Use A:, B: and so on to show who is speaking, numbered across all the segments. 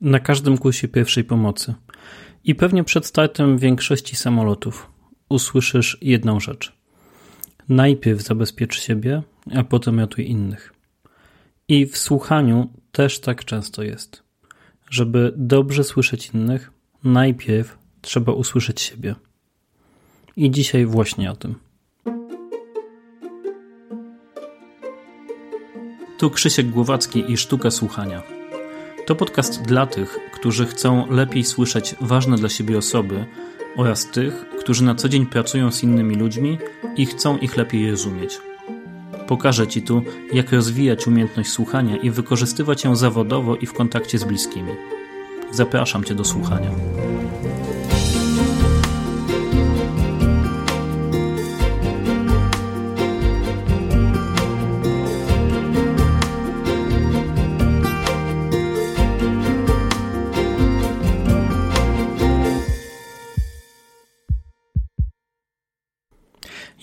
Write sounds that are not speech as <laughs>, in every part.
A: na każdym kursie pierwszej pomocy i pewnie przed startem większości samolotów usłyszysz jedną rzecz. Najpierw zabezpiecz siebie, a potem ratuj innych. I w słuchaniu też tak często jest. Żeby dobrze słyszeć innych, najpierw trzeba usłyszeć siebie. I dzisiaj właśnie o tym. Tu Krzysiek Głowacki i Sztuka Słuchania. To podcast dla tych, którzy chcą lepiej słyszeć ważne dla siebie osoby oraz tych, którzy na co dzień pracują z innymi ludźmi i chcą ich lepiej rozumieć. Pokażę Ci tu, jak rozwijać umiejętność słuchania i wykorzystywać ją zawodowo i w kontakcie z bliskimi. Zapraszam Cię do słuchania.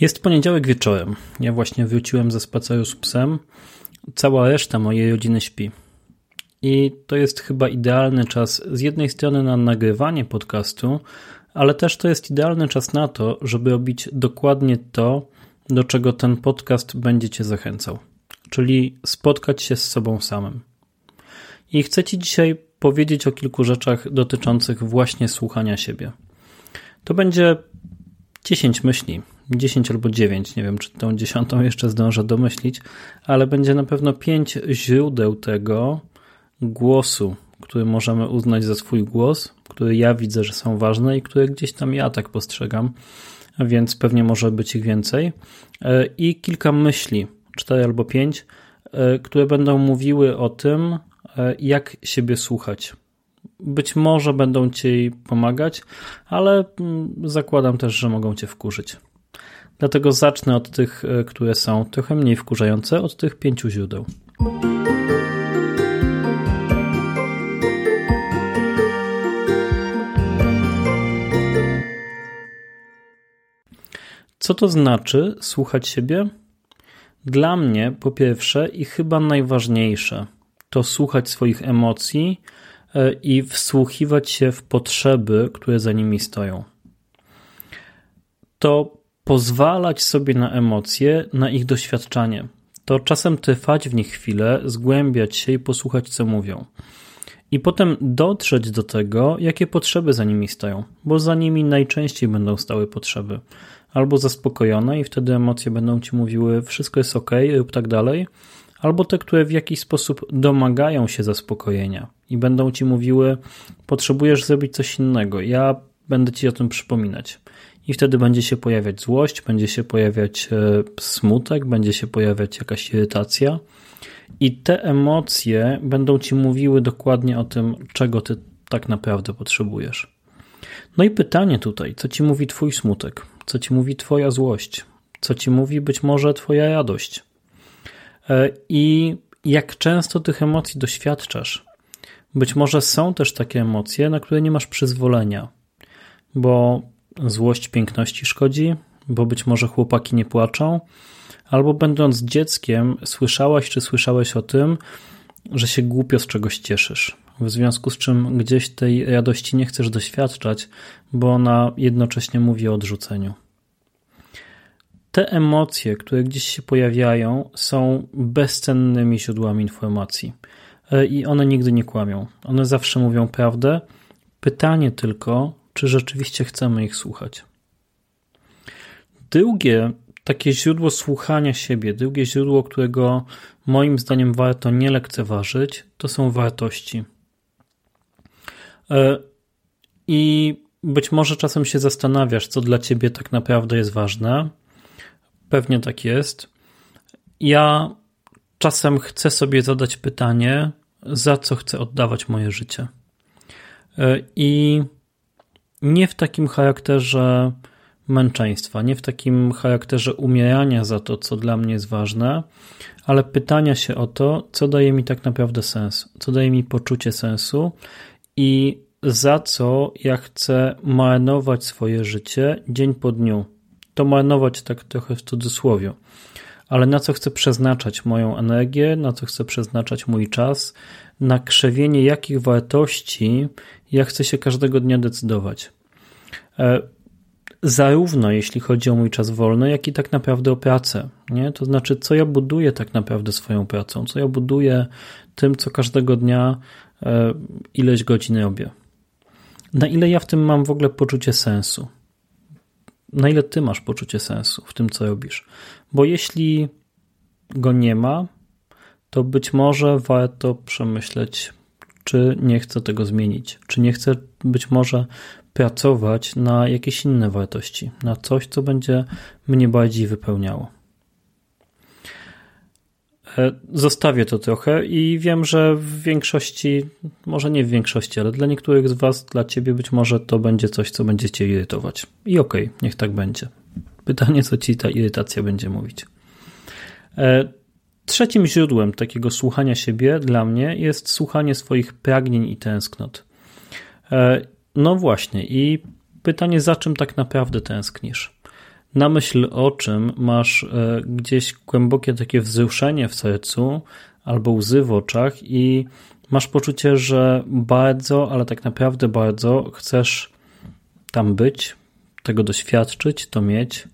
A: Jest poniedziałek wieczorem. Ja właśnie wróciłem ze spaceru z psem. Cała reszta mojej rodziny śpi. I to jest chyba idealny czas z jednej strony na nagrywanie podcastu, ale też to jest idealny czas na to, żeby robić dokładnie to, do czego ten podcast będzie Cię zachęcał, czyli spotkać się z sobą samym. I chcę Ci dzisiaj powiedzieć o kilku rzeczach dotyczących właśnie słuchania siebie. To będzie 10 myśli, 10 albo 9, nie wiem czy tą dziesiątą jeszcze zdążę domyślić, ale będzie na pewno 5 źródeł tego głosu, który możemy uznać za swój głos, który ja widzę, że są ważne i które gdzieś tam ja tak postrzegam, więc pewnie może być ich więcej. E, I kilka myśli, 4 albo 5, e, które będą mówiły o tym, e, jak siebie słuchać. Być może będą ci pomagać, ale mm, zakładam też, że mogą cię wkurzyć. Dlatego zacznę od tych, e, które są trochę mniej wkurzające, od tych pięciu źródeł. Co to znaczy słuchać siebie? Dla mnie, po pierwsze i chyba najważniejsze, to słuchać swoich emocji e, i wsłuchiwać się w potrzeby, które za nimi stoją. To pozwalać sobie na emocje, na ich doświadczanie. To czasem trwać w nich chwilę, zgłębiać się i posłuchać, co mówią. I potem dotrzeć do tego, jakie potrzeby za nimi stoją, bo za nimi najczęściej będą stały potrzeby. Albo zaspokojone, i wtedy emocje będą ci mówiły, wszystko jest ok, lub tak dalej, albo te, które w jakiś sposób domagają się zaspokojenia i będą ci mówiły, potrzebujesz zrobić coś innego, ja będę ci o tym przypominać i wtedy będzie się pojawiać złość, będzie się pojawiać e, smutek, będzie się pojawiać jakaś irytacja. I te emocje będą ci mówiły dokładnie o tym, czego ty tak naprawdę potrzebujesz. No i pytanie tutaj, co ci mówi twój smutek? Co ci mówi twoja złość? Co ci mówi być może twoja radość? E, I jak często tych emocji doświadczasz? Być może są też takie emocje, na które nie masz przyzwolenia, bo złość piękności szkodzi, bo być może chłopaki nie płaczą, albo będąc dzieckiem słyszałaś czy słyszałeś o tym, że się głupio z czegoś cieszysz. W związku z czym gdzieś tej radości nie chcesz doświadczać, bo ona jednocześnie mówi o odrzuceniu. Te emocje, które gdzieś się pojawiają, są bezcennymi źródłami informacji e, i one nigdy nie kłamią. One zawsze mówią prawdę. Pytanie tylko, czy rzeczywiście chcemy ich słuchać. Drugie takie źródło słuchania siebie, drugie źródło, którego moim zdaniem warto nie lekceważyć, to są wartości. E, I być może czasem się zastanawiasz, co dla ciebie tak naprawdę jest ważne. Pewnie tak jest. Ja czasem chcę sobie zadać pytanie, za co chcę oddawać moje życie. E, I nie w takim charakterze męczeństwa, nie w takim charakterze umierania za to, co dla mnie jest ważne, ale pytania się o to, co daje mi tak naprawdę sens, co daje mi poczucie sensu i za co ja chcę marnować swoje życie dzień po dniu. To marnować tak trochę w cudzysłowie, ale na co chcę przeznaczać moją energię, na co chcę przeznaczać mój czas, na krzewienie jakich wartości ja chcę się każdego dnia decydować. E, zarówno jeśli chodzi o mój czas wolny, jak i tak naprawdę o pracę. Nie? To znaczy, co ja buduję tak naprawdę swoją pracą, co ja buduję tym, co każdego dnia e, ileś godzin robię. Na ile ja w tym mam w ogóle poczucie sensu? Na ile ty masz poczucie sensu w tym, co robisz? Bo jeśli go nie ma, to być może warto przemyśleć, czy nie chcę tego zmienić, czy nie chcę być może pracować na jakieś inne wartości, na coś, co będzie mnie bardziej wypełniało. E, zostawię to trochę i wiem, że w większości, może nie w większości, ale dla niektórych z Was, dla Ciebie być może to będzie coś, co będzie Cię irytować. I okej, okay, niech tak będzie. Pytanie, co Ci ta irytacja będzie mówić. E, trzecim źródłem takiego słuchania siebie dla mnie jest słuchanie swoich pragnień i tęsknot. E, no właśnie, i pytanie, za czym tak naprawdę tęsknisz? Na myśl o czym masz e, gdzieś głębokie takie wzruszenie w sercu albo łzy w oczach i masz poczucie, że bardzo, ale tak naprawdę bardzo chcesz tam być, tego doświadczyć, to mieć.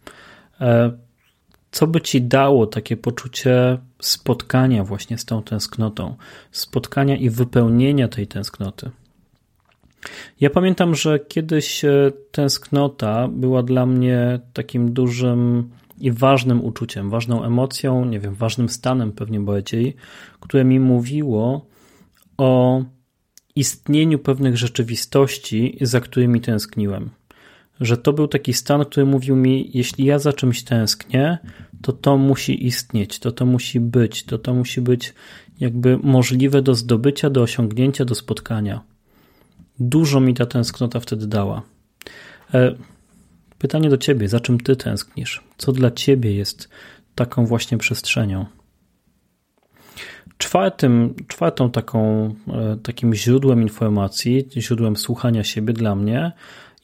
A: Co by ci dało takie poczucie spotkania właśnie z tą tęsknotą, spotkania i wypełnienia tej tęsknoty? Ja pamiętam, że kiedyś e, tęsknota była dla mnie takim dużym i ważnym uczuciem, ważną emocją, nie wiem, ważnym stanem pewnie bardziej, które mi mówiło o istnieniu pewnych rzeczywistości, za którymi tęskniłem. Że to był taki stan, który mówił mi, jeśli ja za czymś tęsknię, to to musi istnieć, to to musi być, to to musi być jakby możliwe do zdobycia, do osiągnięcia, do spotkania. Dużo mi ta tęsknota wtedy dała. E, pytanie do ciebie, za czym ty tęsknisz? Co dla ciebie jest taką właśnie przestrzenią? Czwartym, czwartą taką, e, takim źródłem informacji, źródłem słuchania siebie dla mnie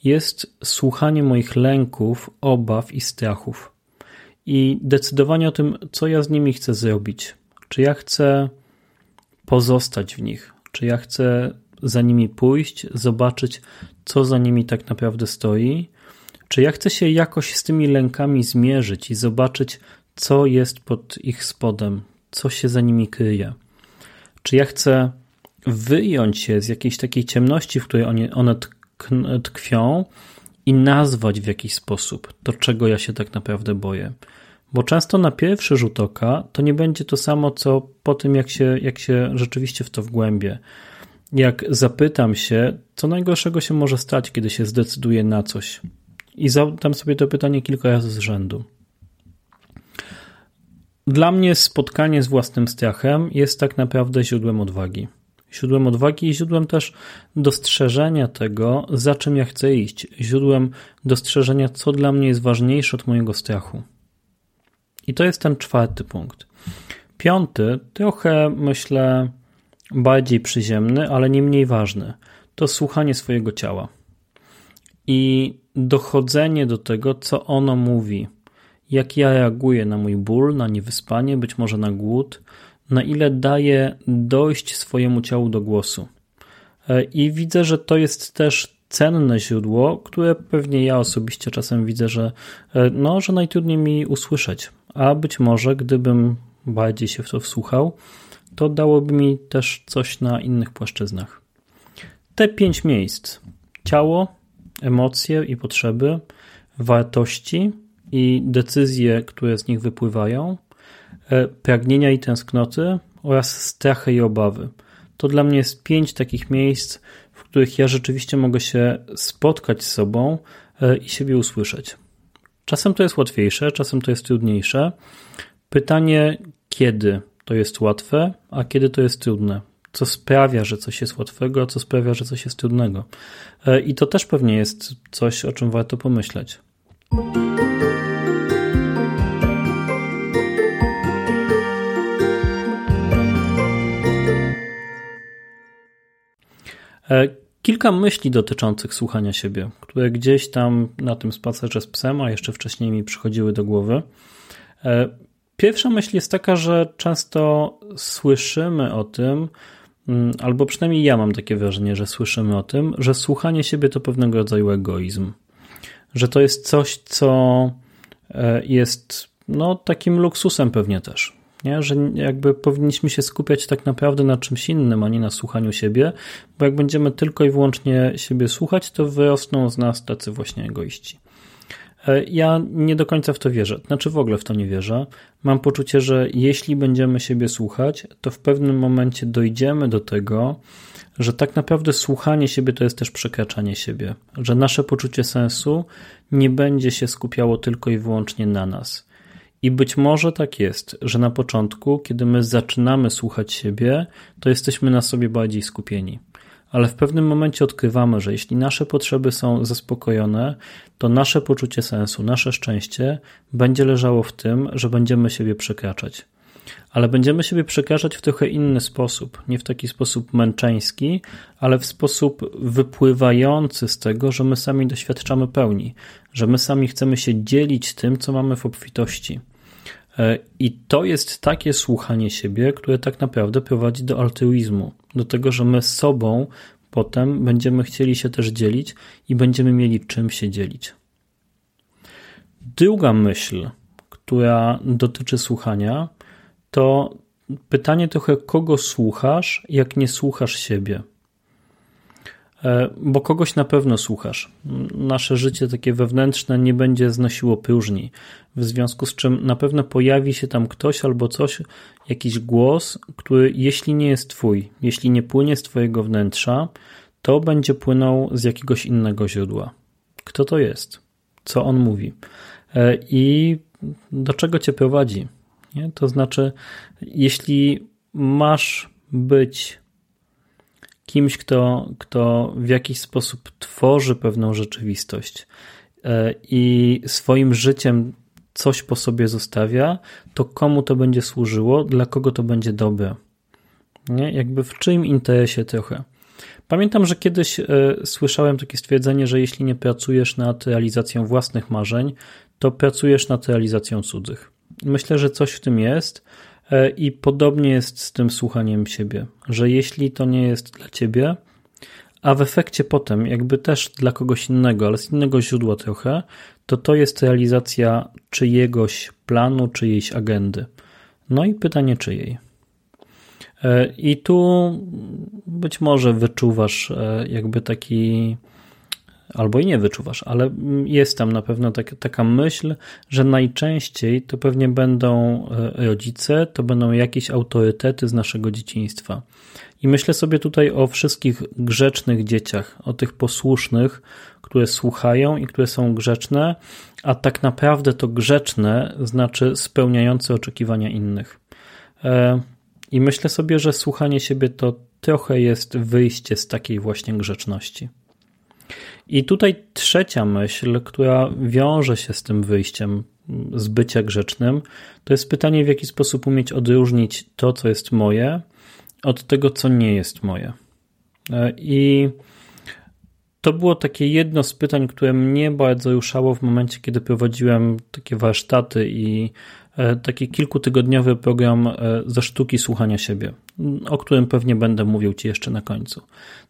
A: jest słuchanie moich lęków, obaw i strachów. I decydowanie o tym, co ja z nimi chcę zrobić. Czy ja chcę pozostać w nich, czy ja chcę za nimi pójść, zobaczyć, co za nimi tak naprawdę stoi? Czy ja chcę się jakoś z tymi lękami zmierzyć i zobaczyć, co jest pod ich spodem, co się za nimi kryje? Czy ja chcę wyjąć się z jakiejś takiej ciemności, w której one, one tkwią i nazwać w jakiś sposób to, czego ja się tak naprawdę boję? Bo często na pierwszy rzut oka to nie będzie to samo, co po tym, jak się, jak się rzeczywiście w to wgłębię jak zapytam się, co najgorszego się może stać, kiedy się zdecyduję na coś. I zadam sobie to pytanie kilka razy z rzędu. Dla mnie spotkanie z własnym strachem jest tak naprawdę źródłem odwagi. Źródłem odwagi i źródłem też dostrzeżenia tego, za czym ja chcę iść. Źródłem dostrzeżenia, co dla mnie jest ważniejsze od mojego strachu. I to jest ten czwarty punkt. Piąty, trochę myślę, bardziej przyziemny, ale nie mniej ważny. To słuchanie swojego ciała i dochodzenie do tego, co ono mówi, jak ja reaguję na mój ból, na niewyspanie, być może na głód, na ile daję dojść swojemu ciału do głosu. E, I widzę, że to jest też cenne źródło, które pewnie ja osobiście czasem widzę, że, e, no, że najtrudniej mi usłyszeć. A być może, gdybym bardziej się w to wsłuchał, to dałoby mi też coś na innych płaszczyznach. Te pięć miejsc: ciało, emocje i potrzeby, wartości i decyzje, które z nich wypływają, pragnienia i tęsknoty oraz strachy i obawy. To dla mnie jest pięć takich miejsc, w których ja rzeczywiście mogę się spotkać z sobą e, i siebie usłyszeć. Czasem to jest łatwiejsze, czasem to jest trudniejsze. Pytanie, kiedy to jest łatwe, a kiedy to jest trudne. Co sprawia, że coś jest łatwego, a co sprawia, że coś jest trudnego. E, I to też pewnie jest coś, o czym warto pomyśleć. Kilka myśli dotyczących słuchania siebie, które gdzieś tam na tym spacerze z psem, a jeszcze wcześniej mi przychodziły do głowy. E, Pierwsza myśl jest taka, że często słyszymy o tym, mm, albo przynajmniej ja mam takie wrażenie, że słyszymy o tym, że słuchanie siebie to pewnego rodzaju egoizm. Że to jest coś, co e, jest no, takim luksusem pewnie też. Nie? Że jakby powinniśmy się skupiać tak naprawdę na czymś innym, a nie na słuchaniu siebie, bo jak będziemy tylko i wyłącznie siebie słuchać, to wyrosną z nas tacy właśnie egoiści. E, ja nie do końca w to wierzę, znaczy w ogóle w to nie wierzę. Mam poczucie, że jeśli będziemy siebie słuchać, to w pewnym momencie dojdziemy do tego, że tak naprawdę słuchanie siebie to jest też przekraczanie siebie, że nasze poczucie sensu nie będzie się skupiało tylko i wyłącznie na nas. I być może tak jest, że na początku, kiedy my zaczynamy słuchać siebie, to jesteśmy na sobie bardziej skupieni ale w pewnym momencie odkrywamy, że jeśli nasze potrzeby są zaspokojone, to nasze poczucie sensu, nasze szczęście będzie leżało w tym, że będziemy siebie przekraczać. Ale będziemy siebie przekraczać w trochę inny sposób, nie w taki sposób męczeński, ale w sposób wypływający z tego, że my sami doświadczamy pełni, że my sami chcemy się dzielić tym, co mamy w obfitości. E, I to jest takie słuchanie siebie, które tak naprawdę prowadzi do altruizmu, do tego, że my sobą potem będziemy chcieli się też dzielić i będziemy mieli czym się dzielić. Druga myśl, która dotyczy słuchania, to pytanie trochę, kogo słuchasz, jak nie słuchasz siebie. E, bo kogoś na pewno słuchasz. Nasze życie takie wewnętrzne nie będzie znosiło próżni, w związku z czym na pewno pojawi się tam ktoś albo coś, jakiś głos, który jeśli nie jest twój, jeśli nie płynie z twojego wnętrza, to będzie płynął z jakiegoś innego źródła. Kto to jest? Co on mówi? E, I do czego cię prowadzi? Nie? To znaczy, jeśli masz być kimś, kto, kto w jakiś sposób tworzy pewną rzeczywistość e, i swoim życiem coś po sobie zostawia, to komu to będzie służyło, dla kogo to będzie dobre. Nie? Jakby w czyim interesie trochę. Pamiętam, że kiedyś y, słyszałem takie stwierdzenie, że jeśli nie pracujesz nad realizacją własnych marzeń, to pracujesz nad realizacją cudzych. Myślę, że coś w tym jest y, i podobnie jest z tym słuchaniem siebie, że jeśli to nie jest dla ciebie, a w efekcie potem jakby też dla kogoś innego, ale z innego źródła trochę, to to jest realizacja czyjegoś planu, czyjejś agendy. No i pytanie czyjej. E, I tu być może wyczuwasz e, jakby taki, albo i nie wyczuwasz, ale jest tam na pewno tak, taka myśl, że najczęściej to pewnie będą e, rodzice, to będą jakieś autorytety z naszego dzieciństwa. I myślę sobie tutaj o wszystkich grzecznych dzieciach, o tych posłusznych, które słuchają i które są grzeczne, a tak naprawdę to grzeczne znaczy spełniające oczekiwania innych. I myślę sobie, że słuchanie siebie to trochę jest wyjście z takiej właśnie grzeczności. I tutaj trzecia myśl, która wiąże się z tym wyjściem z bycia grzecznym, to jest pytanie, w jaki sposób umieć odróżnić to, co jest moje, od tego, co nie jest moje. E, I to było takie jedno z pytań, które mnie bardzo ruszało w momencie, kiedy prowadziłem takie warsztaty i taki kilkutygodniowy program e, ze sztuki słuchania siebie, o którym pewnie będę mówił Ci jeszcze na końcu.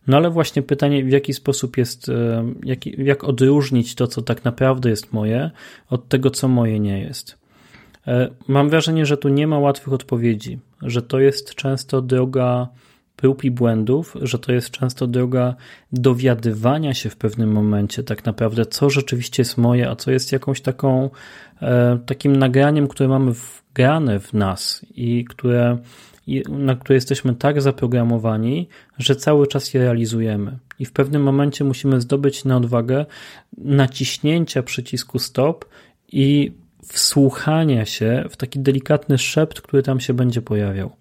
A: No ale właśnie pytanie, w jaki sposób jest, e, jak, jak odróżnić to, co tak naprawdę jest moje, od tego, co moje nie jest. Mam wrażenie, że tu nie ma łatwych odpowiedzi, że to jest często droga prób i błędów, że to jest często droga dowiadywania się w pewnym momencie tak naprawdę, co rzeczywiście jest moje, a co jest jakąś taką, e, takim nagraniem, które mamy wgrane w nas i które, na które jesteśmy tak zaprogramowani, że cały czas je realizujemy. I w pewnym momencie musimy zdobyć na odwagę naciśnięcia przycisku stop i wsłuchania się w taki delikatny szept, który tam się będzie pojawiał.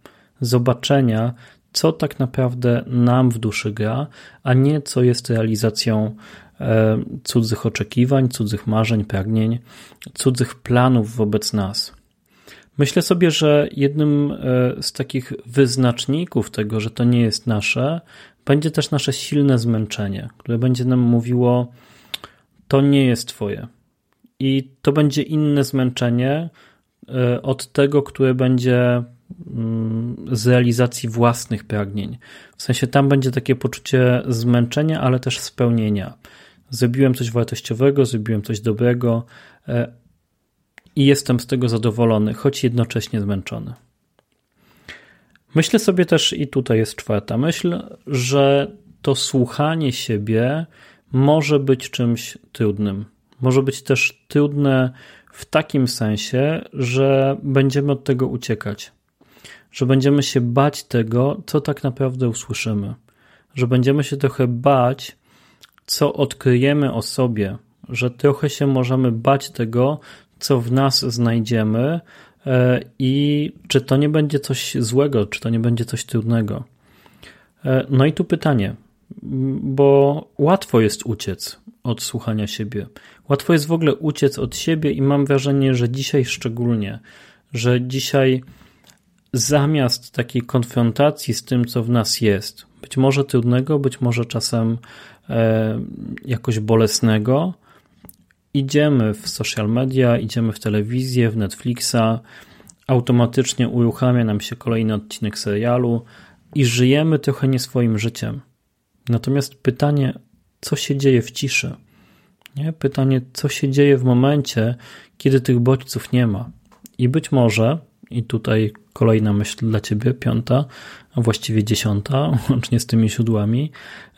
A: Zobaczenia, co tak naprawdę nam w duszy gra, a nie co jest realizacją e, cudzych oczekiwań, cudzych marzeń, pragnień, cudzych planów wobec nas. Myślę sobie, że jednym e, z takich wyznaczników tego, że to nie jest nasze, będzie też nasze silne zmęczenie, które będzie nam mówiło: To nie jest Twoje. I to będzie inne zmęczenie e, od tego, które będzie z realizacji własnych pragnień. W sensie tam będzie takie poczucie zmęczenia, ale też spełnienia. Zrobiłem coś wartościowego, zrobiłem coś dobrego e, i jestem z tego zadowolony, choć jednocześnie zmęczony. Myślę sobie też, i tutaj jest czwarta myśl, że to słuchanie siebie może być czymś trudnym. Może być też trudne w takim sensie, że będziemy od tego uciekać, że będziemy się bać tego, co tak naprawdę usłyszymy, że będziemy się trochę bać, co odkryjemy o sobie, że trochę się możemy bać tego, co w nas znajdziemy e, i czy to nie będzie coś złego, czy to nie będzie coś trudnego. E, no i tu pytanie, bo łatwo jest uciec od słuchania siebie. Łatwo jest w ogóle uciec od siebie i mam wrażenie, że dzisiaj szczególnie, że dzisiaj zamiast takiej konfrontacji z tym, co w nas jest, być może trudnego, być może czasem e, jakoś bolesnego, idziemy w social media, idziemy w telewizję, w Netflixa, automatycznie uruchamia nam się kolejny odcinek serialu i żyjemy trochę nie swoim życiem. Natomiast pytanie, co się dzieje w ciszy? Nie? Pytanie, co się dzieje w momencie, kiedy tych bodźców nie ma? I być może, i tutaj kolejna myśl dla ciebie, piąta, a właściwie dziesiąta, <laughs> łącznie z tymi siódłami.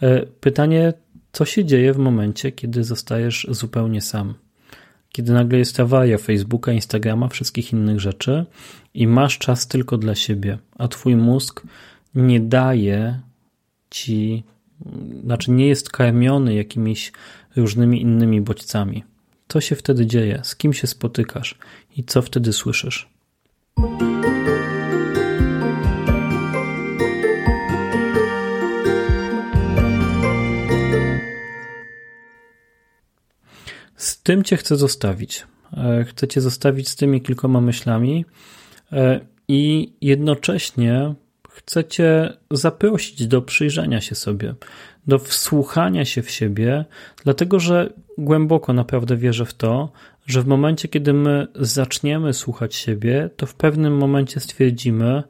A: E, pytanie, co się dzieje w momencie, kiedy zostajesz zupełnie sam? Kiedy nagle jest awaria Facebooka, Instagrama, wszystkich innych rzeczy i masz czas tylko dla siebie, a twój mózg nie daje ci znaczy nie jest karmiony jakimiś różnymi innymi bodźcami. Co się wtedy dzieje? Z kim się spotykasz? I co wtedy słyszysz? Z tym cię chcę zostawić. E, chcę cię zostawić z tymi kilkoma myślami e, i jednocześnie chcę Cię zaprosić do przyjrzenia się sobie, do wsłuchania się w siebie, dlatego że głęboko naprawdę wierzę w to, że w momencie, kiedy my zaczniemy słuchać siebie, to w pewnym momencie stwierdzimy,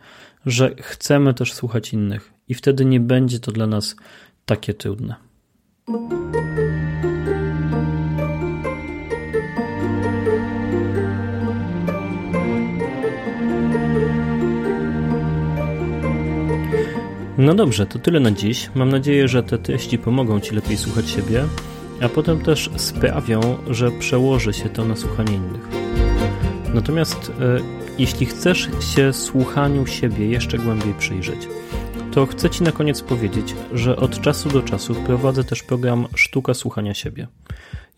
A: że chcemy też słuchać innych, i wtedy nie będzie to dla nas takie trudne. No dobrze, to tyle na dziś. Mam nadzieję, że te treści pomogą Ci lepiej słuchać siebie, a potem też sprawią, że przełoży się to na słuchanie innych. Natomiast e, jeśli chcesz się słuchaniu siebie jeszcze głębiej przyjrzeć, to chcę Ci na koniec powiedzieć, że od czasu do czasu prowadzę też program Sztuka Słuchania Siebie.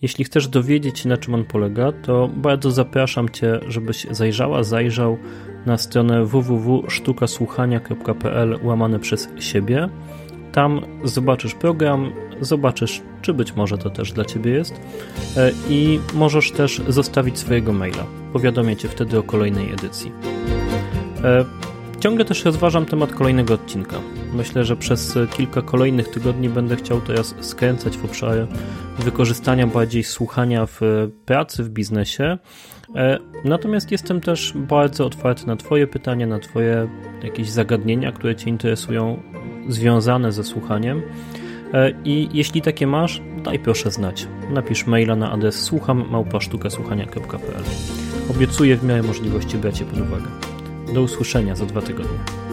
A: Jeśli chcesz dowiedzieć się, na czym on polega, to bardzo zapraszam Cię, żebyś zajrzała, zajrzał na stronę www.sztukasłuchania.pl łamane przez siebie. Tam zobaczysz program, zobaczysz, czy być może to też dla Ciebie jest e, i możesz też zostawić swojego maila. Powiadomię Cię wtedy o kolejnej edycji. E, ciągle też rozważam temat kolejnego odcinka. Myślę, że przez kilka kolejnych tygodni będę chciał teraz skręcać w obszarze wykorzystania bardziej słuchania w pracy, w biznesie. E, natomiast jestem też bardzo otwarty na Twoje pytania, na Twoje jakieś zagadnienia, które Cię interesują, związane ze słuchaniem. E, I jeśli takie masz, daj proszę znać. Napisz maila na adres słucham.małpasztukasłuchania.pl Obiecuję w miarę możliwości brać je pod uwagę. Do usłyszenia za dwa tygodnie.